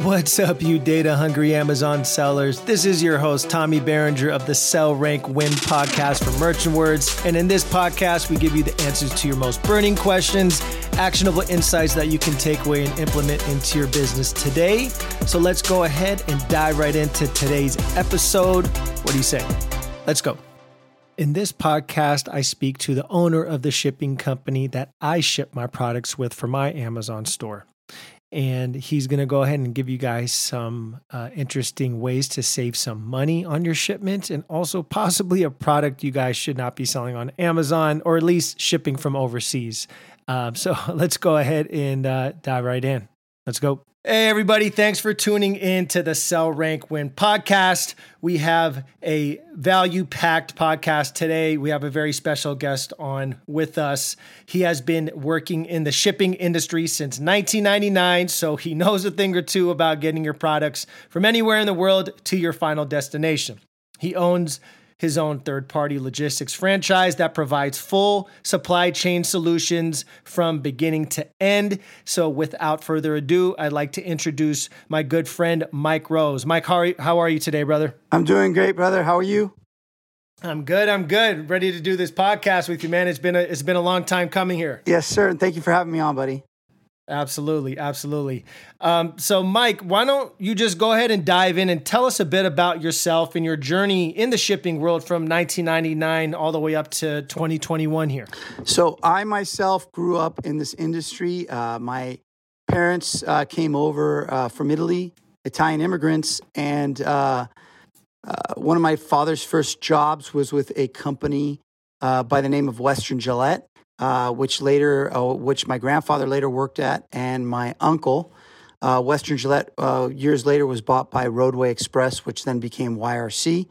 What's up, you data hungry Amazon sellers? This is your host, Tommy Berenger of the Sell Rank Win podcast for Merchant Words. And in this podcast, we give you the answers to your most burning questions, actionable insights that you can take away and implement into your business today. So let's go ahead and dive right into today's episode. What do you say? Let's go. In this podcast, I speak to the owner of the shipping company that I ship my products with for my Amazon store and he's going to go ahead and give you guys some uh, interesting ways to save some money on your shipments and also possibly a product you guys should not be selling on Amazon or at least shipping from overseas. Um, so let's go ahead and uh, dive right in. Let's go. Hey, everybody. Thanks for tuning in to the Sell Rank Win podcast. We have a value packed podcast today. We have a very special guest on with us. He has been working in the shipping industry since 1999, so he knows a thing or two about getting your products from anywhere in the world to your final destination. He owns his own third party logistics franchise that provides full supply chain solutions from beginning to end. So, without further ado, I'd like to introduce my good friend, Mike Rose. Mike, how are you, how are you today, brother? I'm doing great, brother. How are you? I'm good. I'm good. Ready to do this podcast with you, man. It's been a, it's been a long time coming here. Yes, sir. And thank you for having me on, buddy. Absolutely, absolutely. Um, so, Mike, why don't you just go ahead and dive in and tell us a bit about yourself and your journey in the shipping world from 1999 all the way up to 2021 here? So, I myself grew up in this industry. Uh, my parents uh, came over uh, from Italy, Italian immigrants, and uh, uh, one of my father's first jobs was with a company uh, by the name of Western Gillette. Uh, which later, uh, which my grandfather later worked at, and my uncle, uh, Western Gillette, uh, years later was bought by Roadway Express, which then became YRC.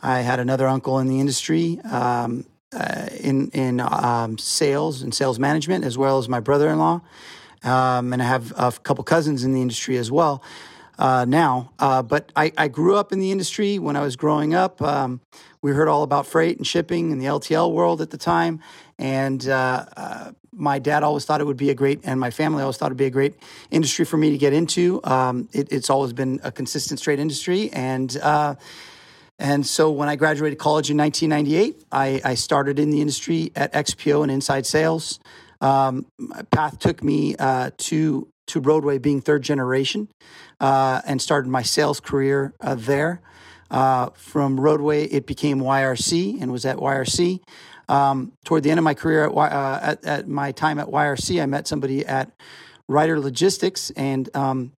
I had another uncle in the industry um, uh, in in um, sales and sales management, as well as my brother-in-law, um, and I have a couple cousins in the industry as well. now, but I, I, grew up in the industry when I was growing up. Um, we heard all about freight and shipping in the LTL world at the time. And uh, uh, my dad always thought it would be a great, and my family always thought it'd be a great industry for me to get into. Um, it, it's always been a consistent straight industry. And, uh, and so when I graduated college in 1998, I, I started in the industry at XPO and inside sales. Um, my path took me uh, to to Roadway being third generation uh, and started my sales career uh, there. Uh, from Roadway, it became YRC and was at YRC. Um, toward the end of my career, at, uh, at, at, my time at YRC, I met somebody at Ryder Logistics and um,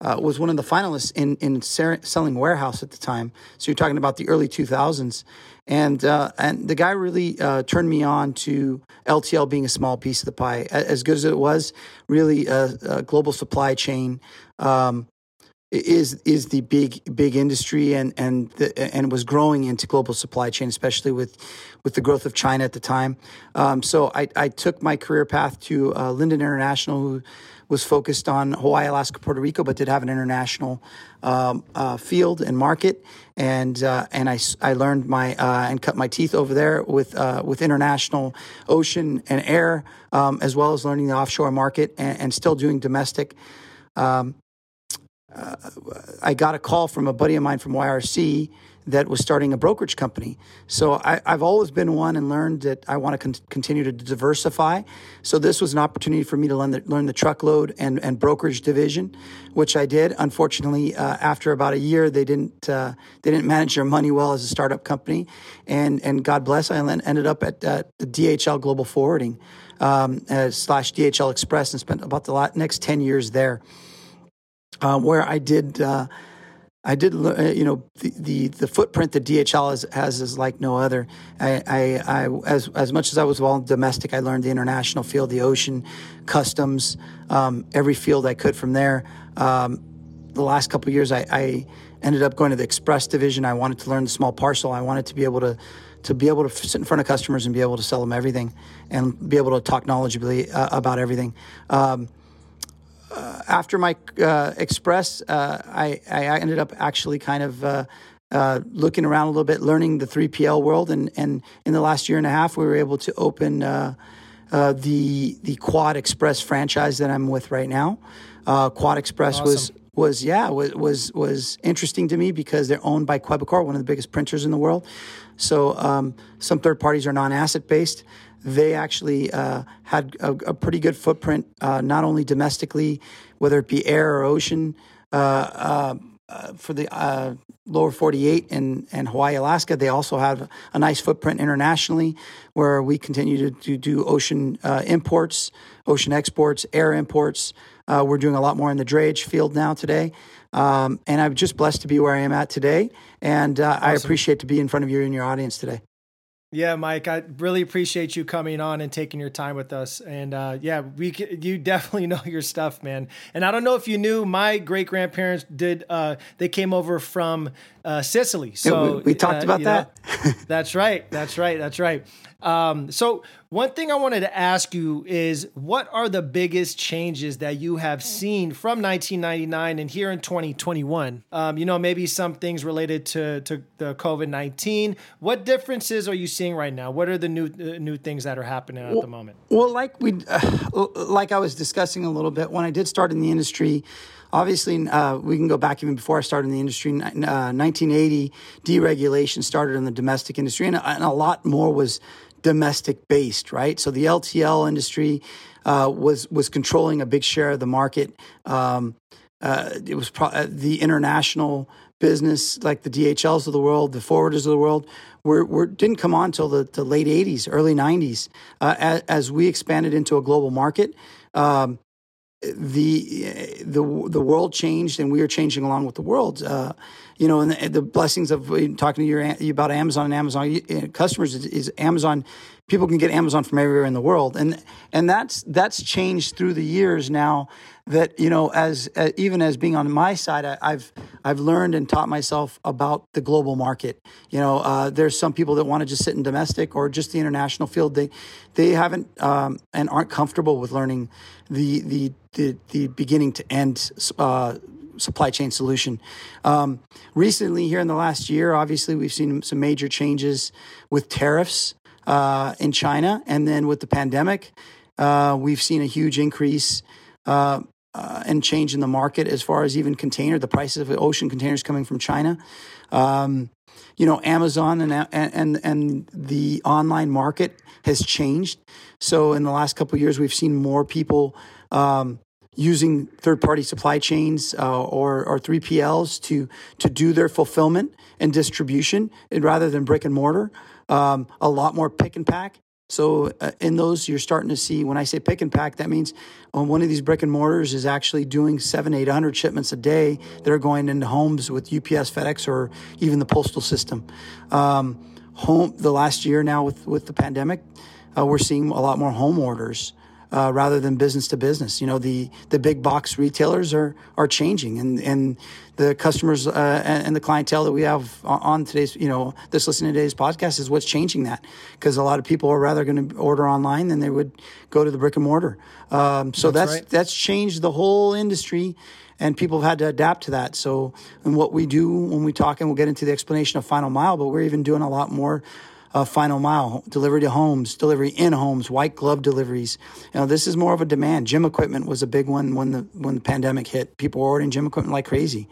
uh, was one of the finalists in, in selling warehouse at the time. So you're talking about the early 2000s. And, uh, and the guy really uh, turned me on to LTL being a small piece of the pie. As good as it was, really a, a global supply chain. Um, is is the big big industry and and the, and was growing into global supply chain, especially with with the growth of China at the time. Um, so I, I took my career path to uh, Lynden International, who was focused on Hawaii, Alaska, Puerto Rico, but did have an international um, uh, field and market. And uh, and I, I learned my uh, and cut my teeth over there with uh, with international ocean and air, um, as well as learning the offshore market and, and still doing domestic. Um, uh, I got a call from a buddy of mine from YRC that was starting a brokerage company. So I, have always been one and learned that I want to con- continue to diversify. So this was an opportunity for me to learn the, learn the truckload and, and brokerage division, which I did. Unfortunately, uh, after about a year, they didn't uh, they didn't manage their money well as a startup company, and and God bless, I ended up at uh, the DHL Global Forwarding um, uh, slash DHL Express and spent about the next ten years there um, where I did. Uh, I did, uh, you know, the, the, the, footprint that DHL has, has is like no other. I, I, I, as, as much as I was well domestic, I learned the international field, the ocean, customs, um, every field I could from there. Um, the last couple years, I, I, ended up going to the express division. I wanted to learn the small parcel. I wanted to be able to, to be able to sit in front of customers and be able to sell them everything and be able to talk knowledgeably uh, about everything. Um, uh, after my uh, express, uh, I, I ended up actually kind of uh, uh, looking around a little bit, learning the 3PL world, and and in the last year and a half, we were able to open uh, the the Quad Express franchise that I'm with right now. Quad Express awesome. was was yeah was was was interesting to me because they're owned by Quebecor, one of the biggest printers in the world. So um, some third parties are non-asset based. They actually uh, had a, a, pretty good footprint, uh, not only domestically, whether it be air or ocean. Uh, uh, uh for the uh, lower 48 and, and Hawaii, Alaska, they also have a nice footprint internationally where we continue to, to do ocean imports, ocean exports, air imports. Uh, we're doing a lot more in the drayage field now today. Um, and I'm just blessed to be where I am at today. And uh, awesome. I appreciate to be in front of you and your audience today. Yeah, Mike, I really appreciate you coming on and taking your time with us. And uh, yeah, we you definitely know your stuff, man. And I don't know if you knew, my great grandparents did. Uh, they came over from uh, Sicily, so we, we, talked uh, about that. Know, that's right. That's right. That's right. Um, so one thing I wanted to ask you is, what are the biggest changes that you have seen from 1999 and here in 2021? Um, you know, maybe some things related to to the COVID 19. What differences are you seeing right now? What are the new uh, new things that are happening at well, the moment? Well, like we, uh, like I was discussing a little bit when I did start in the industry obviously uh, we can go back even before I started in the industry. Uh, 1980 deregulation started in the domestic industry, and, and, a lot more was domestic based, right? So the LTL industry uh, was was controlling a big share of the market. Um, uh, it was pro- uh, the international business, like the DHLs of the world, the forwarders of the world, were, were didn't come on until the, the late '80s, early '90s. Uh, as, as, we expanded into a global market, um, the the the world changed and we are changing along with the world. Uh, you know, and the, the, blessings of talking to you about Amazon and Amazon customers is, is, Amazon. People can get Amazon from everywhere in the world, and and that's that's changed through the years now. That you know, as uh, even as being on my side, I, have I've learned and taught myself about the global market. You know, uh, there's some people that want to just sit in domestic or just the international field. They they haven't um, and aren't comfortable with learning the the the, the beginning to end uh, supply chain solution. Um, recently, here in the last year, obviously, we've seen some major changes with tariffs uh, in China, and then with the pandemic, uh, we've seen a huge increase. Uh, uh and change in the market as far as even container, the prices of ocean containers coming from China. Um, you know, Amazon and, and and the online market has changed. So in the last couple of years, we've seen more people um, using third party supply chains uh, or, or 3PLs to, to do their fulfillment and distribution and rather than brick and mortar. Um, a lot more pick and pack. So uh, in those, you're starting to see. When I say pick and pack, that means on one of these brick and mortars is actually doing seven, eight hundred shipments a day that are going into homes with UPS, FedEx, or even the postal system. Um, home the last year now with with the pandemic, uh, we're seeing a lot more home orders uh, rather than business to business. You know, the the big box retailers are are changing, and and the customers uh, and, and, the clientele that we have on today's, you know, this listening to today's podcast is what's changing that because a lot of people are rather going to order online than they would go to the brick and mortar. Um, so that's that's, right. that's changed the whole industry and people have had to adapt to that. So, and what we do when we talk, and we'll get into the explanation of final mile, but we're even doing a lot more uh, final mile delivery to homes, delivery in homes, white glove deliveries. You know, this is more of a demand. Gym equipment was a big one when the when the pandemic hit. People were ordering gym equipment like crazy.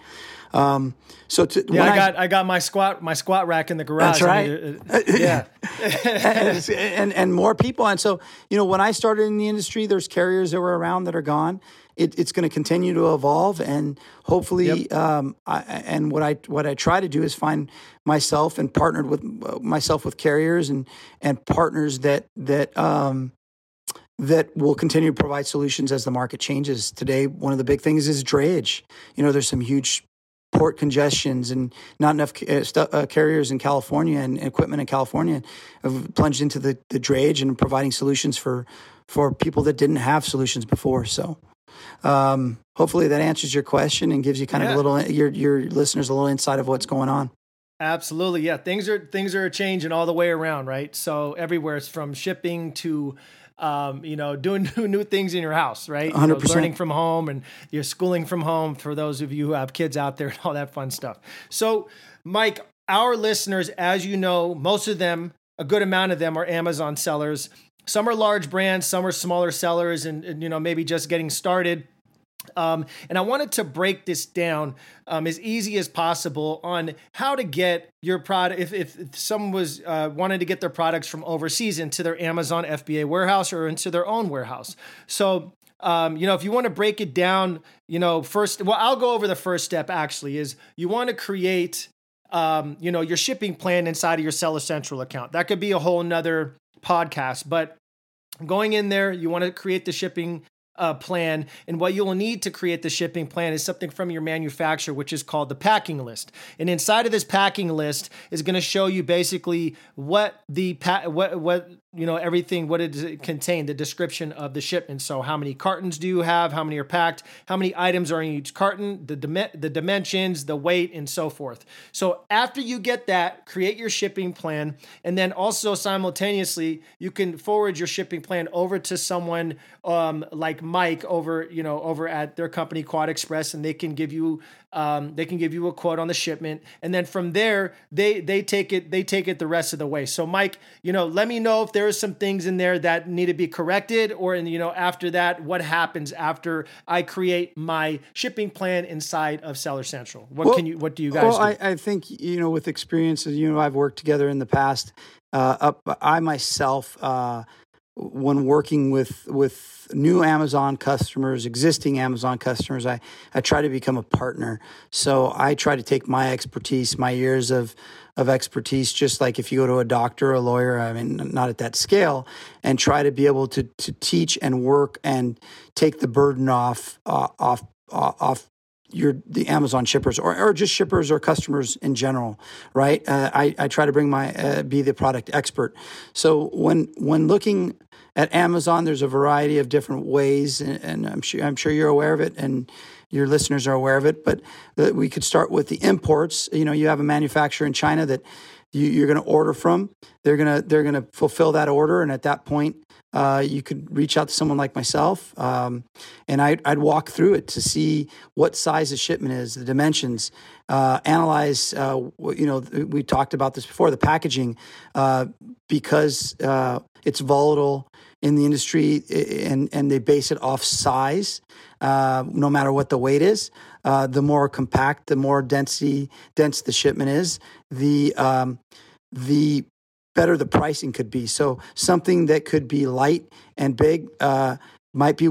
Um, so to, yeah, I got I, I, got my squat my squat rack in the garage. That's right. I mean, yeah, and, and, and more people. And so you know, when I started in the industry, there's carriers that were around that are gone. It, it's going to continue to evolve, and hopefully, yep. um, I, and what I what I try to do is find myself and partnered with uh, myself with carriers and and partners that that um, that will continue to provide solutions as the market changes. Today, one of the big things is drayage. You know, there's some huge port congestions and not enough uh, st- uh, carriers in California and equipment in California have plunged into the, the drayage and providing solutions for for people that didn't have solutions before. So um, hopefully that answers your question and gives you kind yeah. of a little your your listeners a little insight of what's going on. Absolutely, yeah. Things are things are changing all the way around, right? So everywhere, it's from shipping to um, you know, doing new, new things in your house, right? You know, learning from home and you're schooling from home for those of you who have kids out there and all that fun stuff. So, Mike, our listeners, as you know, most of them, a good amount of them are Amazon sellers. Some are large brands, some are smaller sellers, and, and you know, maybe just getting started. Um, and I wanted to break this down um, as easy as possible on how to get your product. If, if, someone was uh, wanted to get their products from overseas into their Amazon FBA warehouse or into their own warehouse. So, um, you know, if you want to break it down, you know, first, well, I'll go over the first step actually is you want to create, um, you know, your shipping plan inside of your Seller Central account. That could be a whole nother podcast, but going in there, you want to create the shipping uh, plan. And what you'll need to create the shipping plan is something from your manufacturer, which is called the packing list. And inside of this packing list is going to show you basically what the pa- what what you know everything what it contained the description of the shipment. So how many cartons do you have? How many are packed? How many items are in each carton? The dim- the dimensions the weight and so forth. So after you get that create your shipping plan and then also simultaneously you can forward your shipping plan over to someone um, like Mike over you know over at their company Quad Express and they can give you um, they can give you a quote on the shipment, and then from there they they take it they take it the rest of the way. So Mike, you know, let me know if there are some things in there that need to be corrected, or in you know after that, what happens after I create my shipping plan inside of Seller Central? What well, can you what do you guys? Well? I, I think you know with experiences, you know, I've worked together in the past. Uh, up, I myself. Uh, when working with with new Amazon customers, existing Amazon customers, I, I try to become a partner. So I try to take my expertise, my years of of expertise, just like if you go to a doctor a lawyer, I mean, not at that scale, and try to be able to to teach and work and take the burden off uh, off uh, off your the Amazon shippers or, or just shippers or customers in general, right? Uh, I, I try to bring my uh, be the product expert. So when when looking at Amazon, there's a variety of different ways, and, and I'm sure I'm sure you're aware of it, and your listeners are aware of it. But we could start with the imports. You know, you have a manufacturer in China that you, are going to order from. They're gonna they're gonna fulfill that order, and at that point, uh, you could reach out to someone like myself, um, and I'd, I'd, walk through it to see what size the shipment is, the dimensions, uh, analyze. Uh, you know, we talked about this before, the packaging, uh, because uh, it's volatile in the industry, and and they base it off size, uh, no matter what the weight is. the more compact, the more density dense the shipment is, the um, the better the pricing could be. So something that could be light and big uh, might be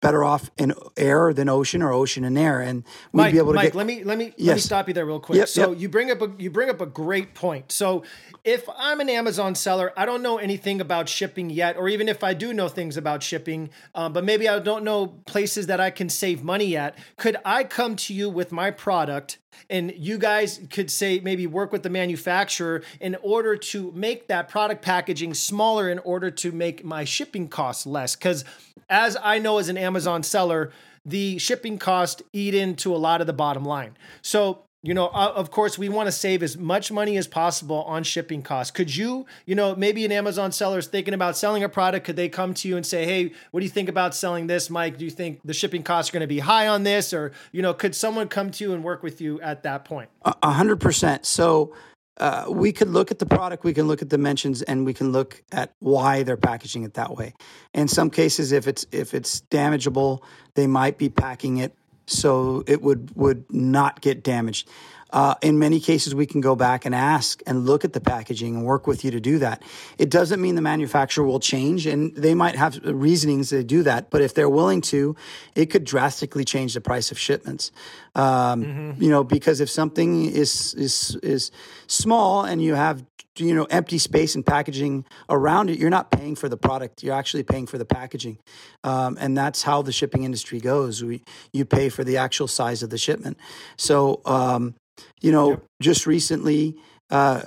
better off in air than ocean or ocean and air and we'd Mike, be able to Mike, get let me let me yes. let me stop you there real quick yep, so yep. you bring up a you bring up a great point so if i'm an amazon seller i don't know anything about shipping yet or even if i do know things about shipping um, but maybe i don't know places that i can save money at could i come to you with my product and you guys could say maybe work with the manufacturer in order to make that product packaging smaller in order to make my shipping costs less because as i know as an amazon seller the shipping cost eat into a lot of the bottom line. So you know uh, of course we want to save as much money as possible on shipping costs. Could you you know maybe an amazon seller is thinking about selling a product could they come to you and say hey what do you think about selling this mike? Do you think the shipping costs are going to be high on this? Or you know could someone come to you and work with you at that point? A hundred percent. So uh, we could look at the product, we can look at dimensions, and we can look at why they're packaging it that way. In some cases, if it's if it's damageable, they might be packing it so it would would not get damaged. Uh, in many cases, we can go back and ask and look at the packaging and work with you to do that. It doesn't mean the manufacturer will change, and they might have reasonings to do that. But if they're willing to, it could drastically change the price of shipments. Um, mm-hmm. You know, because if something is is is small and you have you know empty space and packaging around it you're not paying for the product you're actually paying for the packaging um, and that's how the shipping industry goes we, you pay for the actual size of the shipment so um, you know yep. just recently uh,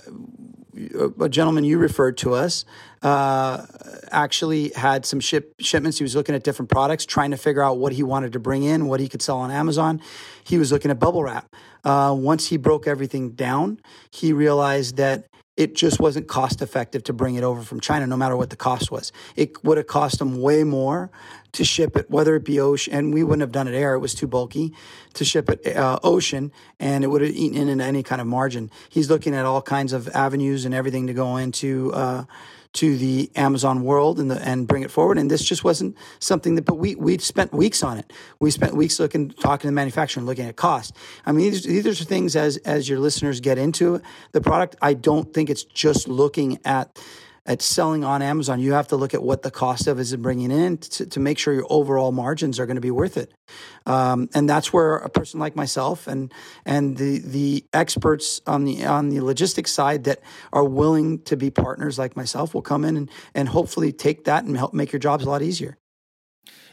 a gentleman you referred to us uh, actually had some ship shipments. He was looking at different products, trying to figure out what he wanted to bring in, what he could sell on Amazon. He was looking at bubble wrap. Uh, once he broke everything down, he realized that it just wasn't cost effective to bring it over from China, no matter what the cost was. It would have cost them way more to ship it, whether it be ocean, and we wouldn't have done it air; it was too bulky to ship it uh, ocean, and it would have eaten into any kind of margin. He's looking at all kinds of avenues and everything to go into. Uh, to the Amazon world and the, and bring it forward. And this just wasn't something that, but we we spent weeks on it. We spent weeks looking, talking to the manufacturer, looking at cost. I mean, these, these are things as as your listeners get into the product. I don't think it's just looking at at selling on Amazon, you have to look at what the cost of is bringing in to, to make sure your overall margins are going to be worth it. Um, and that's where a person like myself and and the the experts on the on the logistics side that are willing to be partners like myself will come in and and hopefully take that and help make your jobs a lot easier.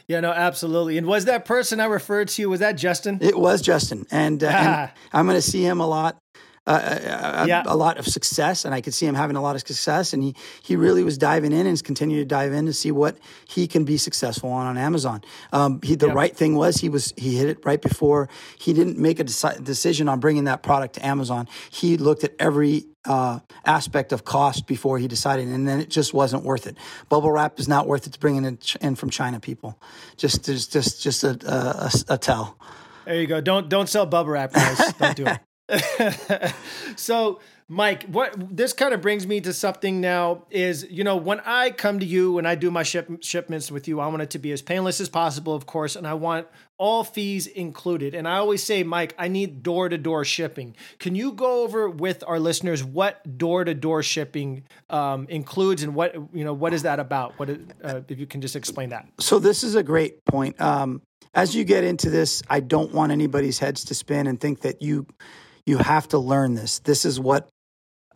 Yeah, no, absolutely. And was that person I referred to? Was that Justin? It was Justin, and, uh, and I'm going to see him a lot a, yeah. a, lot of success, and I could see him having a lot of success. And he he really was diving in and is continuing to dive in to see what he can be successful on on Amazon. Um, he, the yeah. right thing was he was he hit it right before he didn't make a deci- decision on bringing that product to Amazon. He looked at every uh, aspect of cost before he decided, and then it just wasn't worth it. Bubble wrap is not worth it to bring in, in from China. People, just just just just a, a, a tell. There you go. Don't don't sell bubble wrap, guys. Don't do it. so Mike, what this kind of brings me to something now is, you know, when I come to you and I do my ship, shipments with you, I want it to be as painless as possible, of course, and I want all fees included. And I always say, Mike, I need door to door shipping. Can you go over with our listeners what door to door shipping um, includes and what you know what is that about? What uh, if you can just explain that? So this is a great point. Um, as you get into this, I don't want anybody's heads to spin and think that you you have to learn this. This is what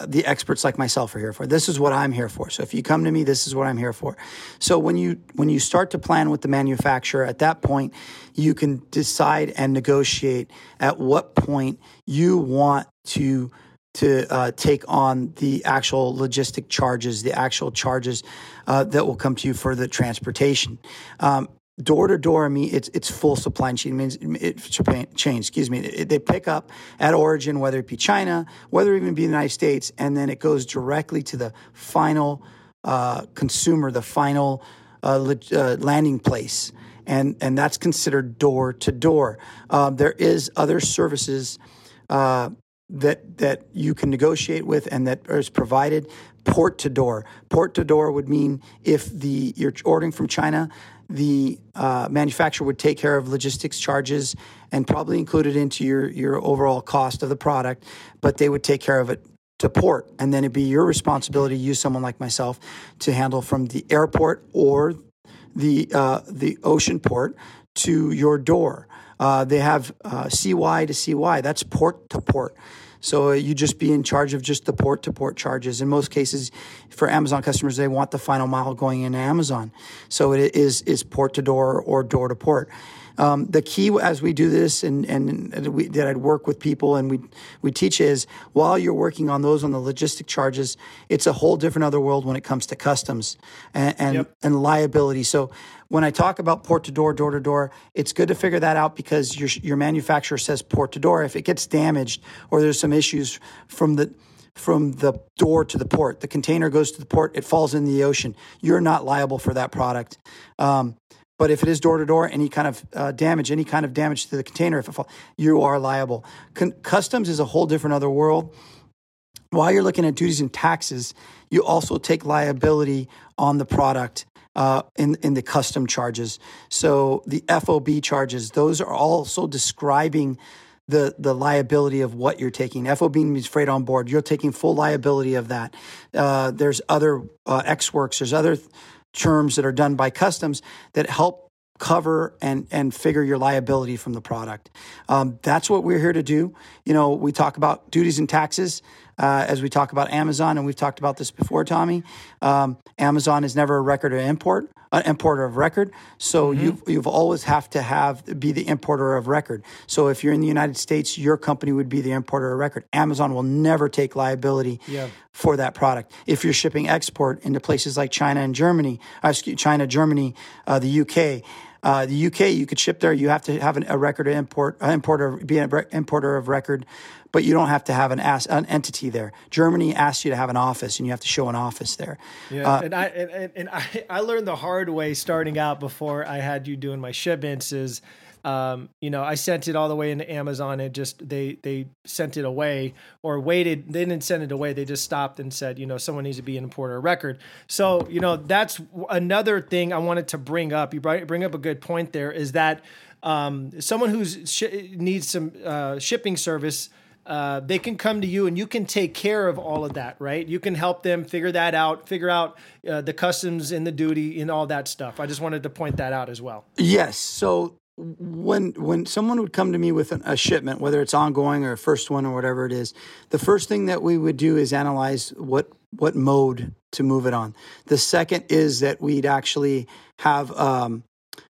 the experts like myself are here for. This is what I'm here for. So if you come to me, this is what I'm here for. So when you when you start to plan with the manufacturer, at that point, you can decide and negotiate at what point you want to to uh, take on the actual logistic charges, the actual charges uh, that will come to you for the transportation. Um, door to door, I mean, it's it's full supply chain. Means it chain. Excuse me. It, they pick up at origin, whether it be China, whether it even be the United States, and then it goes directly to the final uh, consumer, the final uh, uh, landing place, and and that's considered door to door. Uh, there is other services. Uh, that that you can negotiate with and that is provided port to door. Port to door would mean if the you're ordering from China, the uh, manufacturer would take care of logistics charges and probably include it into your, your overall cost of the product, but they would take care of it to port. And then it'd be your responsibility to use someone like myself to handle from the airport or the, uh, the ocean port to your door. Uh, they have uh, CY to CY, that's port to port. So uh, you just be in charge of just the port to port charges. In most cases, for Amazon customers, they want the final mile going into Amazon. So it is is port to door or door to port. Um, the key as we do this and, and we, that I'd work with people and we, we teach is while you're working on those on the logistic charges, it's a whole different other world when it comes to customs and, and, yep. and liability. So when I talk about port to door, door to door, it's good to figure that out because your, your manufacturer says port to door. If it gets damaged or there's some issues from the, from the door to the port. The container goes to the port, it falls in the ocean. You're not liable for that product. Um, but if it is door to door, any kind of uh, damage, any kind of damage to the container, if it fall, you are liable. Con- customs is a whole different other world. While you're looking at duties and taxes, you also take liability on the product uh, in in the custom charges. So the FOB charges, those are also describing the the liability of what you're taking. FOB means freight on board. You're taking full liability of that. Uh, there's other uh, Ex Works. There's other terms that are done by customs that help cover and and figure your liability from the product. Um, that's what we're here to do. You know, we talk about duties and taxes uh, as we talk about Amazon, and we've talked about this before, Tommy. Um, Amazon is never a record of import, an importer of record. So mm-hmm. you've you've always have to have be the importer of record. So if you're in the United States, your company would be the importer of record. Amazon will never take liability yeah. for that product. If you're shipping export into places like China and Germany, uh, excuse, China, Germany, uh, the UK. Uh, the UK, you could ship there. You have to have an, a record import, uh, importer, be an importer of record but you don't have to have an, as, an entity there. Germany asks you to have an office, and you have to show an office there. Yeah, uh, and I and, and I, I learned the hard way starting out before I had you doing my shipments is um, you know, I sent it all the way into Amazon and just they they sent it away or waited. They didn't send it away. They just stopped and said, you know, someone needs to be an importer of record. So you know, that's another thing I wanted to bring up. You bring up a good point there. Is that um, someone who's sh- needs some uh, shipping service uh, they can come to you and you can take care of all of that, right? You can help them figure that out, figure out uh, the customs and the duty and all that stuff. I just wanted to point that out as well. Yes. So when when someone would come to me with an, a shipment, whether it's ongoing or a first one or whatever it is, the first thing that we would do is analyze what what mode to move it on. The second is that we'd actually have um,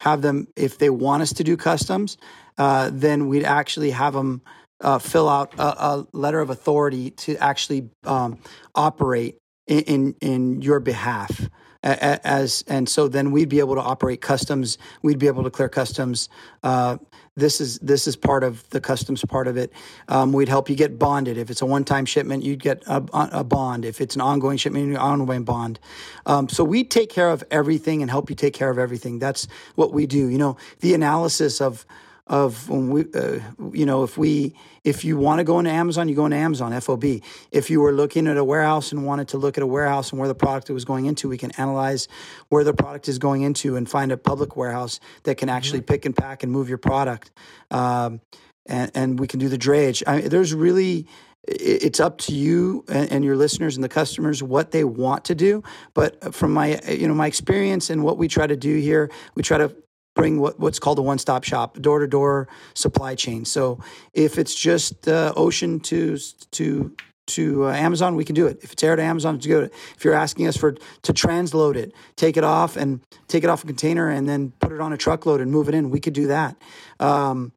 have them if they want us to do customs, uh, then we'd actually have them uh, fill out a, a, letter of authority to actually um, operate in, in, in your behalf as and so then we'd be able to operate customs. We'd be able to clear customs. Uh, this is this is part of the customs part of it. Um, we'd help you get bonded. If it's a one-time shipment you'd get a, a bond. If it's an ongoing shipment an ongoing bond. Um, so we take care of everything and help you take care of everything. That's what we do. You know the analysis of of when we, uh, you know, if we, if you want to go into Amazon, you go into Amazon FOB. If you were looking at a warehouse and wanted to look at a warehouse and where the product was going into, we can analyze where the product is going into and find a public warehouse that can actually mm-hmm. pick and pack and move your product. Um, and, and we can do the drayage. I mean, there's really, it's up to you and, your listeners and the customers what they want to do but from my you know my experience and what we try to do here we try to bring what, what's called a one-stop shop, door-to-door supply chain. So if it's just uh, ocean to to to uh, Amazon, we can do it. If it's air to Amazon, to go. If you're asking us for to transload it, take it off and take it off a container and then put it on a truckload and move it in, we could do that. Um,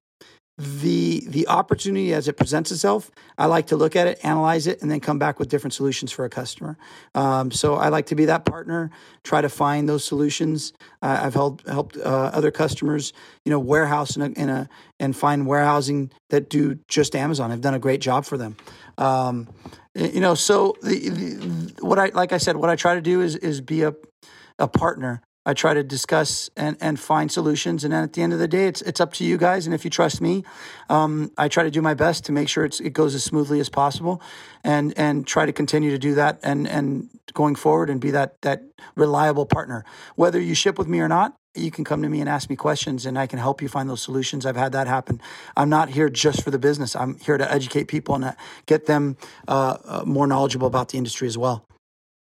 the the opportunity as it presents itself, I like to look at it, analyze it, and then come back with different solutions for a customer. Um, so I like to be that partner, try to find those solutions. Uh, I've helped helped uh, other customers, you know, warehouse in a, in a, and find warehousing that do just Amazon. I've done a great job for them. Um, you know, so the, the, what I like I said, what I try to do is is be a a partner I try to discuss and, and find solutions. And then at the end of the day, it's, it's up to you guys. And if you trust me, um, I try to do my best to make sure it's, it goes as smoothly as possible and, and try to continue to do that and, and going forward and be that, that reliable partner. Whether you ship with me or not, you can come to me and ask me questions and I can help you find those solutions. I've had that happen. I'm not here just for the business. I'm here to educate people and get them uh, uh more knowledgeable about the industry as well.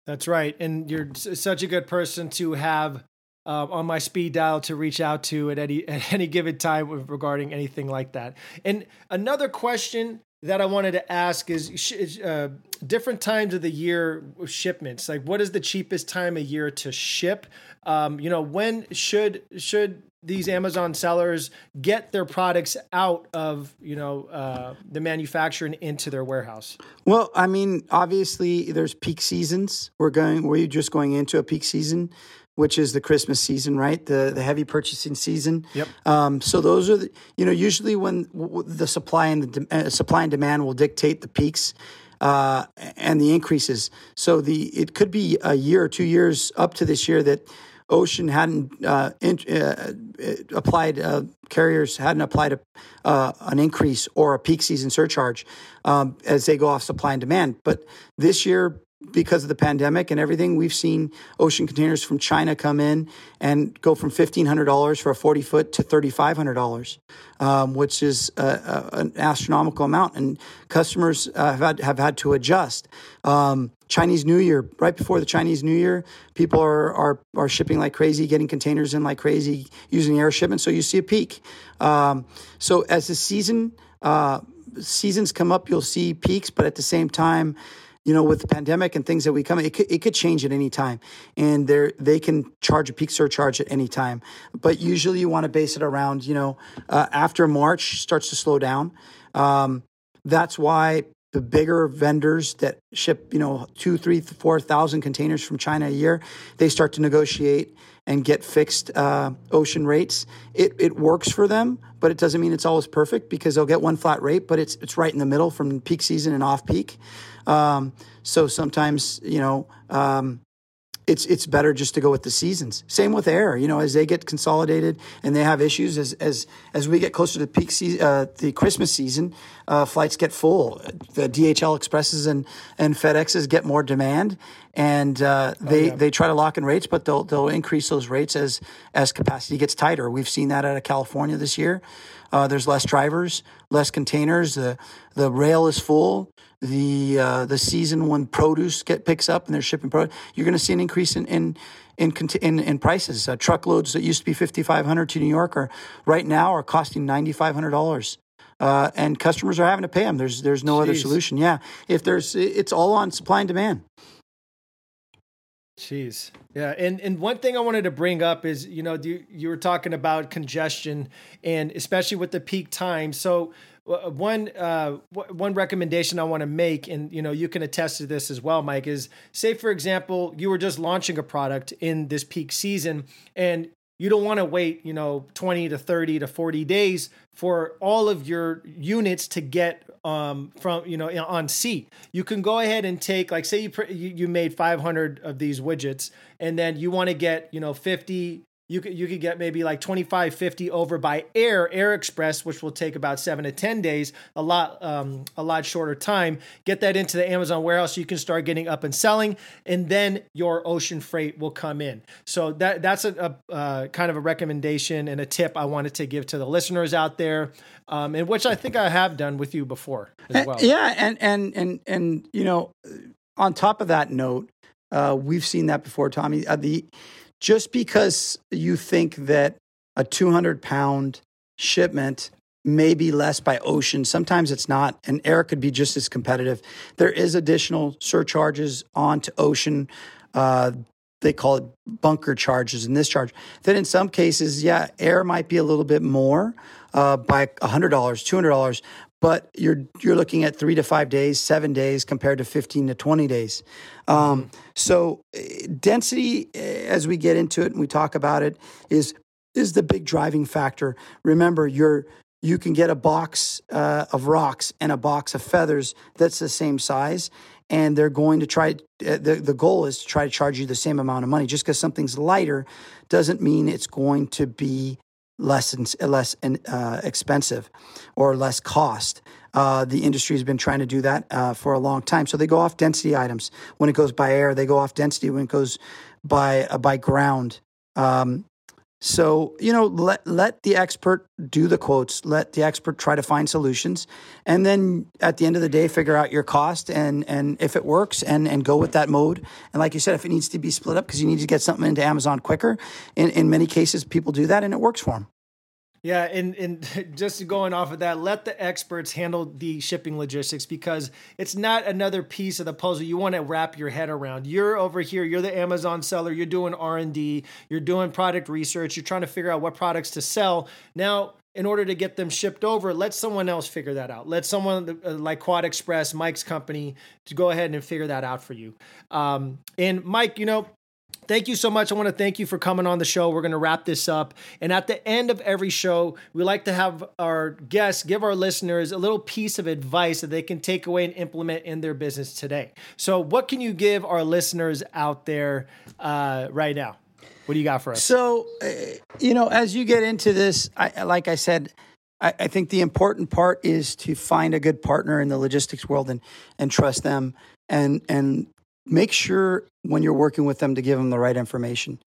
That's right. And you're such a good person to have uh, on my speed dial to reach out to at any at any given time regarding anything like that. And another question that I wanted to ask is uh, different times of the year shipments. Like, what is the cheapest time of year to ship? Um, you know, when should should these Amazon sellers get their products out of you know uh, the manufacturer and into their warehouse? Well, I mean, obviously there's peak seasons. We're going. We're just going into a peak season, which is the Christmas season, right? The the heavy purchasing season. Yep. Um, so those are the you know usually when the supply and the de- uh, supply and demand will dictate the peaks. Uh, and the increases. So the it could be a year or two years up to this year that Ocean hadn't uh, in, uh, applied, uh, carriers hadn't applied a, uh, an increase or a peak season surcharge um, as they go off supply and demand. But this year, because of the pandemic and everything, we've seen ocean containers from China come in and go from $1,500 for a 40 foot to $3,500, um, which is a, a, an astronomical amount. And customers uh, have, had, have had to adjust. Um, Chinese New Year, right before the Chinese New Year, people are, are, are shipping like crazy, getting containers in like crazy, using air shipment. So you see a peak. Um, so as the season, uh, seasons come up, you'll see peaks, but at the same time, you know, with the pandemic and things that we come, it could, it could change at any time, and they they can charge a peak surcharge at any time. But usually, you want to base it around, you know, uh, after March starts to slow down. Um, that's why the bigger vendors that ship, you know, two, three, four thousand containers from China a year, they start to negotiate and get fixed uh, ocean rates. It it works for them, but it doesn't mean it's always perfect because they'll get one flat rate, but it's it's right in the middle from peak season and off peak. Um, so sometimes, you know, um, it's it's better just to go with the seasons. Same with air. You know, as they get consolidated and they have issues, as as as we get closer to peak season, uh, the Christmas season, uh, flights get full. The DHL Expresses and and FedExes get more demand, and uh, oh, they oh, yeah. they try to lock in rates, but they'll they'll increase those rates as as capacity gets tighter. We've seen that out of California this year. Uh, there's less drivers, less containers. The the rail is full the uh, the season when produce get picks up and they're shipping produce, you're going to see an increase in in in, in, in prices. Uh, truckloads that used to be fifty five hundred to New York are right now are costing ninety five hundred dollars. Uh, and customers are having to pay them. There's there's no Jeez. other solution. Yeah, if there's it's all on supply and demand. Jeez. Yeah. And and one thing I wanted to bring up is, you know, you, you were talking about congestion and especially with the peak time. So uh, one uh, one recommendation I want to make, and you know you can attest to this as well, Mike, is say for example you were just launching a product in this peak season, and you don't want to wait, you know, 20 to 30 to 40 days for all of your units to get um, from, you know, on seat. You can go ahead and take, like, say you, you made 500 of these widgets and then you want to get, you know, 50 you could you could get maybe like 25 50 over by air air express which will take about 7 to 10 days a lot um, a lot shorter time. Get that into the amazon warehouse so you can start getting up and selling and then your ocean freight will come in. So that that's a, a uh, kind of a recommendation and a tip i wanted to give to the listeners out there um, and which i think i have done with you before as well. yeah and and and and you know on top of that note uh, we've seen that before tommy. Uh, the just because you think that a 200 pound shipment may be less by ocean, sometimes it's not, and air could be just as competitive. There is additional surcharges onto ocean. Uh, they call it bunker charges and this charge. then in some cases, yeah, air might be a little bit more uh, by $100, $200, but you're you're looking at three to five days, seven days compared to fifteen to twenty days. Um, so eh, density, eh, as we get into it and we talk about it, is is the big driving factor. Remember, you're you can get a box uh, of rocks and a box of feathers that's the same size and they're going to try uh, the, the goal is to try to charge you the same amount of money just because something's lighter doesn't mean it's going to be less and, less uh, expensive or less cost. Uh, the industry has been trying to do that uh, for a long time. So they go off density items. When it goes by air, they go off density. When it goes by uh, by ground, um, so, you know, let, let the expert do the quotes, let the expert try to find solutions. And then at the end of the day, figure out your cost and, and if it works and, and go with that mode. And like you said, if it needs to be split up because you need to get something into Amazon quicker, in, in many cases, people do that and it works for them. Yeah, and and just going off of that, let the experts handle the shipping logistics because it's not another piece of the puzzle you want to wrap your head around. You're over here, you're the Amazon seller, you're doing R&D, you're doing product research, you're trying to figure out what products to sell. Now, in order to get them shipped over, let someone else figure that out. Let someone uh, like Quad Express, Mike's company, to go ahead and figure that out for you. Um, and Mike, you know, Thank you so much. I want to thank you for coming on the show. We're going to wrap this up. And at the end of every show, we like to have our guests give our listeners a little piece of advice that they can take away and implement in their business today. So, what can you give our listeners out there uh, right now? What do you got for us? So, uh, you know, as you get into this, I, like I said, I, I think the important part is to find a good partner in the logistics world and and trust them and and make sure when you're working with them to give them the right information.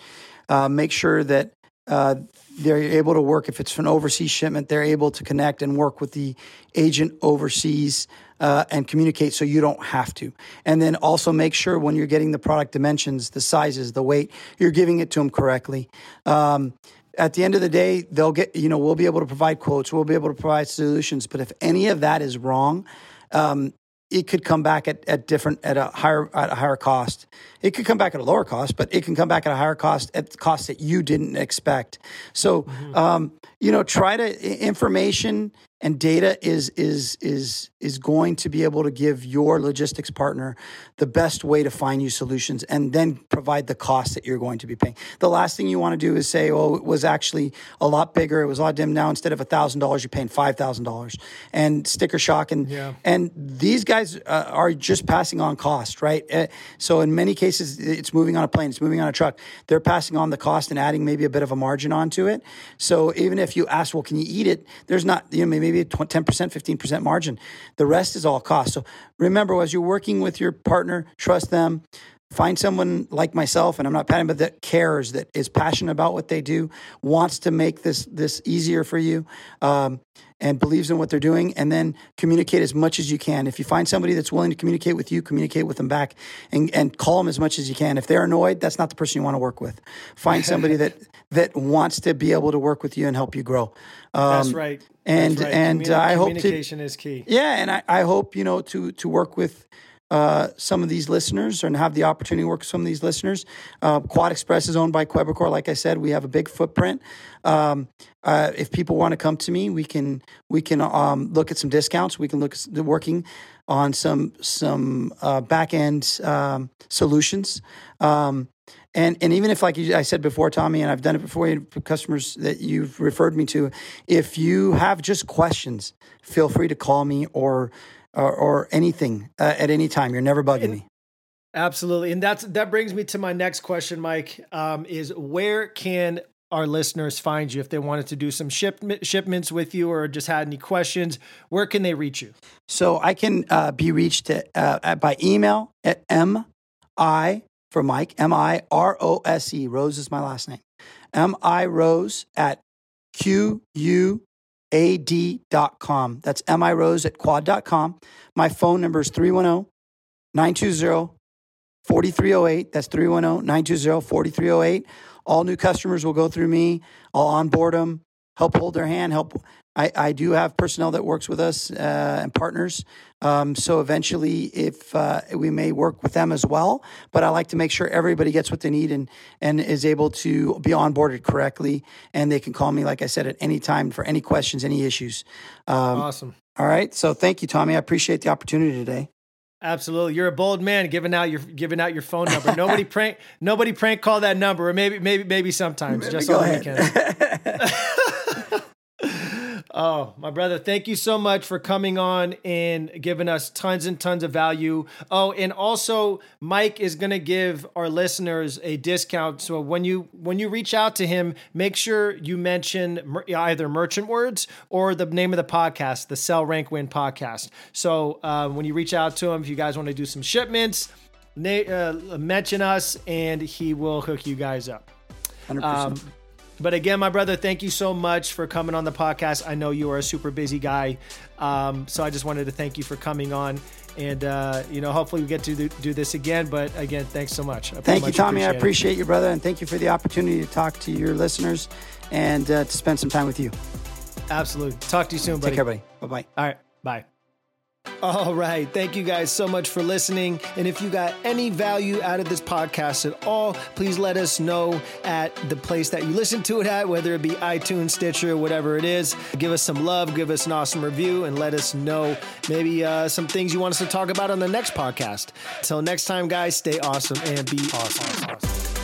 Uh, make sure that uh, they're able to work. If it's an overseas shipment, they're able to connect and work with the agent overseas uh, and communicate so you don't have to. And then also make sure when you're getting the product dimensions, the sizes, the weight, you're giving it to them correctly. Um, at the end of the day, they'll get, you know, we'll be able to provide quotes, we'll be able to provide solutions. But if any of that is wrong, um, it could come back at, at different at a higher at a higher cost. It could come back at a lower cost, but it can come back at a higher cost at cost that you didn't expect. So, mm-hmm. um, you know, try to information and data is is is is going to be able to give your logistics partner the best way to find you solutions and then provide the cost that you're going to be paying. The last thing you want to do is say oh it was actually a lot bigger. It was a lot dim. Now instead of $1000 you're paying $5000 and sticker shock. And Yeah. and these guys uh, are just passing on cost right? Uh, so in many cases it's moving on a plane. It's moving on a truck. They're passing on the cost and adding maybe a bit of a margin onto it. So even if you ask well can you eat it? There's not you know maybe a tw- 10% 15% margin. The rest is all cost. So remember as you're working with your partner trust them find someone like myself and i'm not patting but that cares that is passionate about what they do wants to make this this easier for you um, and believes in what they're doing and then communicate as much as you can if you find somebody that's willing to communicate with you communicate with them back and, and call them as much as you can if they're annoyed that's not the person you want to work with find somebody that that wants to be able to work with you and help you grow um, That's right. and- That's right. and, Communi- uh, I hope to- communication is key. yeah, and I, I hope you know to to work with uh, some of these listeners and have the opportunity to work with some of these listeners. Uh, Quad Express is owned by Quebecor. Like I said, we have a big footprint. Um, uh, if people want to come to me, we can we can um, look at some discounts. We can look at working on some some uh, back end um, solutions. Um, and and even if, like I said before, Tommy, and I've done it before for customers that you've referred me to, if you have just questions, feel free to call me or or, or anything uh, at any time. You're never bugging me. Absolutely, and that's that brings me to my next question, Mike. Um, is where can our listeners find you if they wanted to do some shipment, shipments with you or just had any questions? Where can they reach you? So I can uh, be reached at, uh, at, by email at m i for Mike m i r o s e Rose is my last name m i Rose at q u a d dot com. That's m i Rose at quad dot com. My phone number is 310 920 4308. That's 310 920 4308. All new customers will go through me. I'll onboard them, help hold their hand, help. I, I do have personnel that works with us uh, and partners. Um, so eventually, if uh, we may work with them as well, but I like to make sure everybody gets what they need and and is able to be onboarded correctly, and they can call me, like I said, at any time for any questions, any issues. Um, Awesome. all right. So thank you, Tommy. I appreciate the opportunity today. Absolutely, you're a bold man giving out your giving out your phone number. Nobody prank nobody prank call that number, or maybe maybe maybe sometimes just Go on ahead. weekends. Oh, my brother, thank you so much for coming on and giving us tons and tons of value. Oh, and also Mike is going to give our listeners a discount. So when you when you reach out to him, make sure you mention mer- either Merchant Words or the name of the podcast, the Sell Rank Win podcast. So uh, when you reach out to him, if you guys want to do some shipments, na- uh, mention us and he will hook you guys up. 100%. Um, but again, my brother, thank you so much for coming on the podcast. I know you are a super busy guy, um, so I just wanted to thank you for coming on, and uh, you know, hopefully we get to do, do this again. But again, thanks so much. I Thank you, Tommy. I it. appreciate you, brother, and thank you for the opportunity to talk to your listeners and uh, to spend some time with you. Absolutely. Talk to you soon, buddy. Take care, buddy. Bye bye. All right. Bye. All right. Thank you guys so much for listening. And if you got any value out of this podcast at all, please let us know at the place that you listen to it at, whether it be iTunes, Stitcher, whatever it is. Give us some love, give us an awesome review, and let us know maybe uh, some things you want us to talk about on the next podcast. Until next time, guys, stay awesome and be awesome.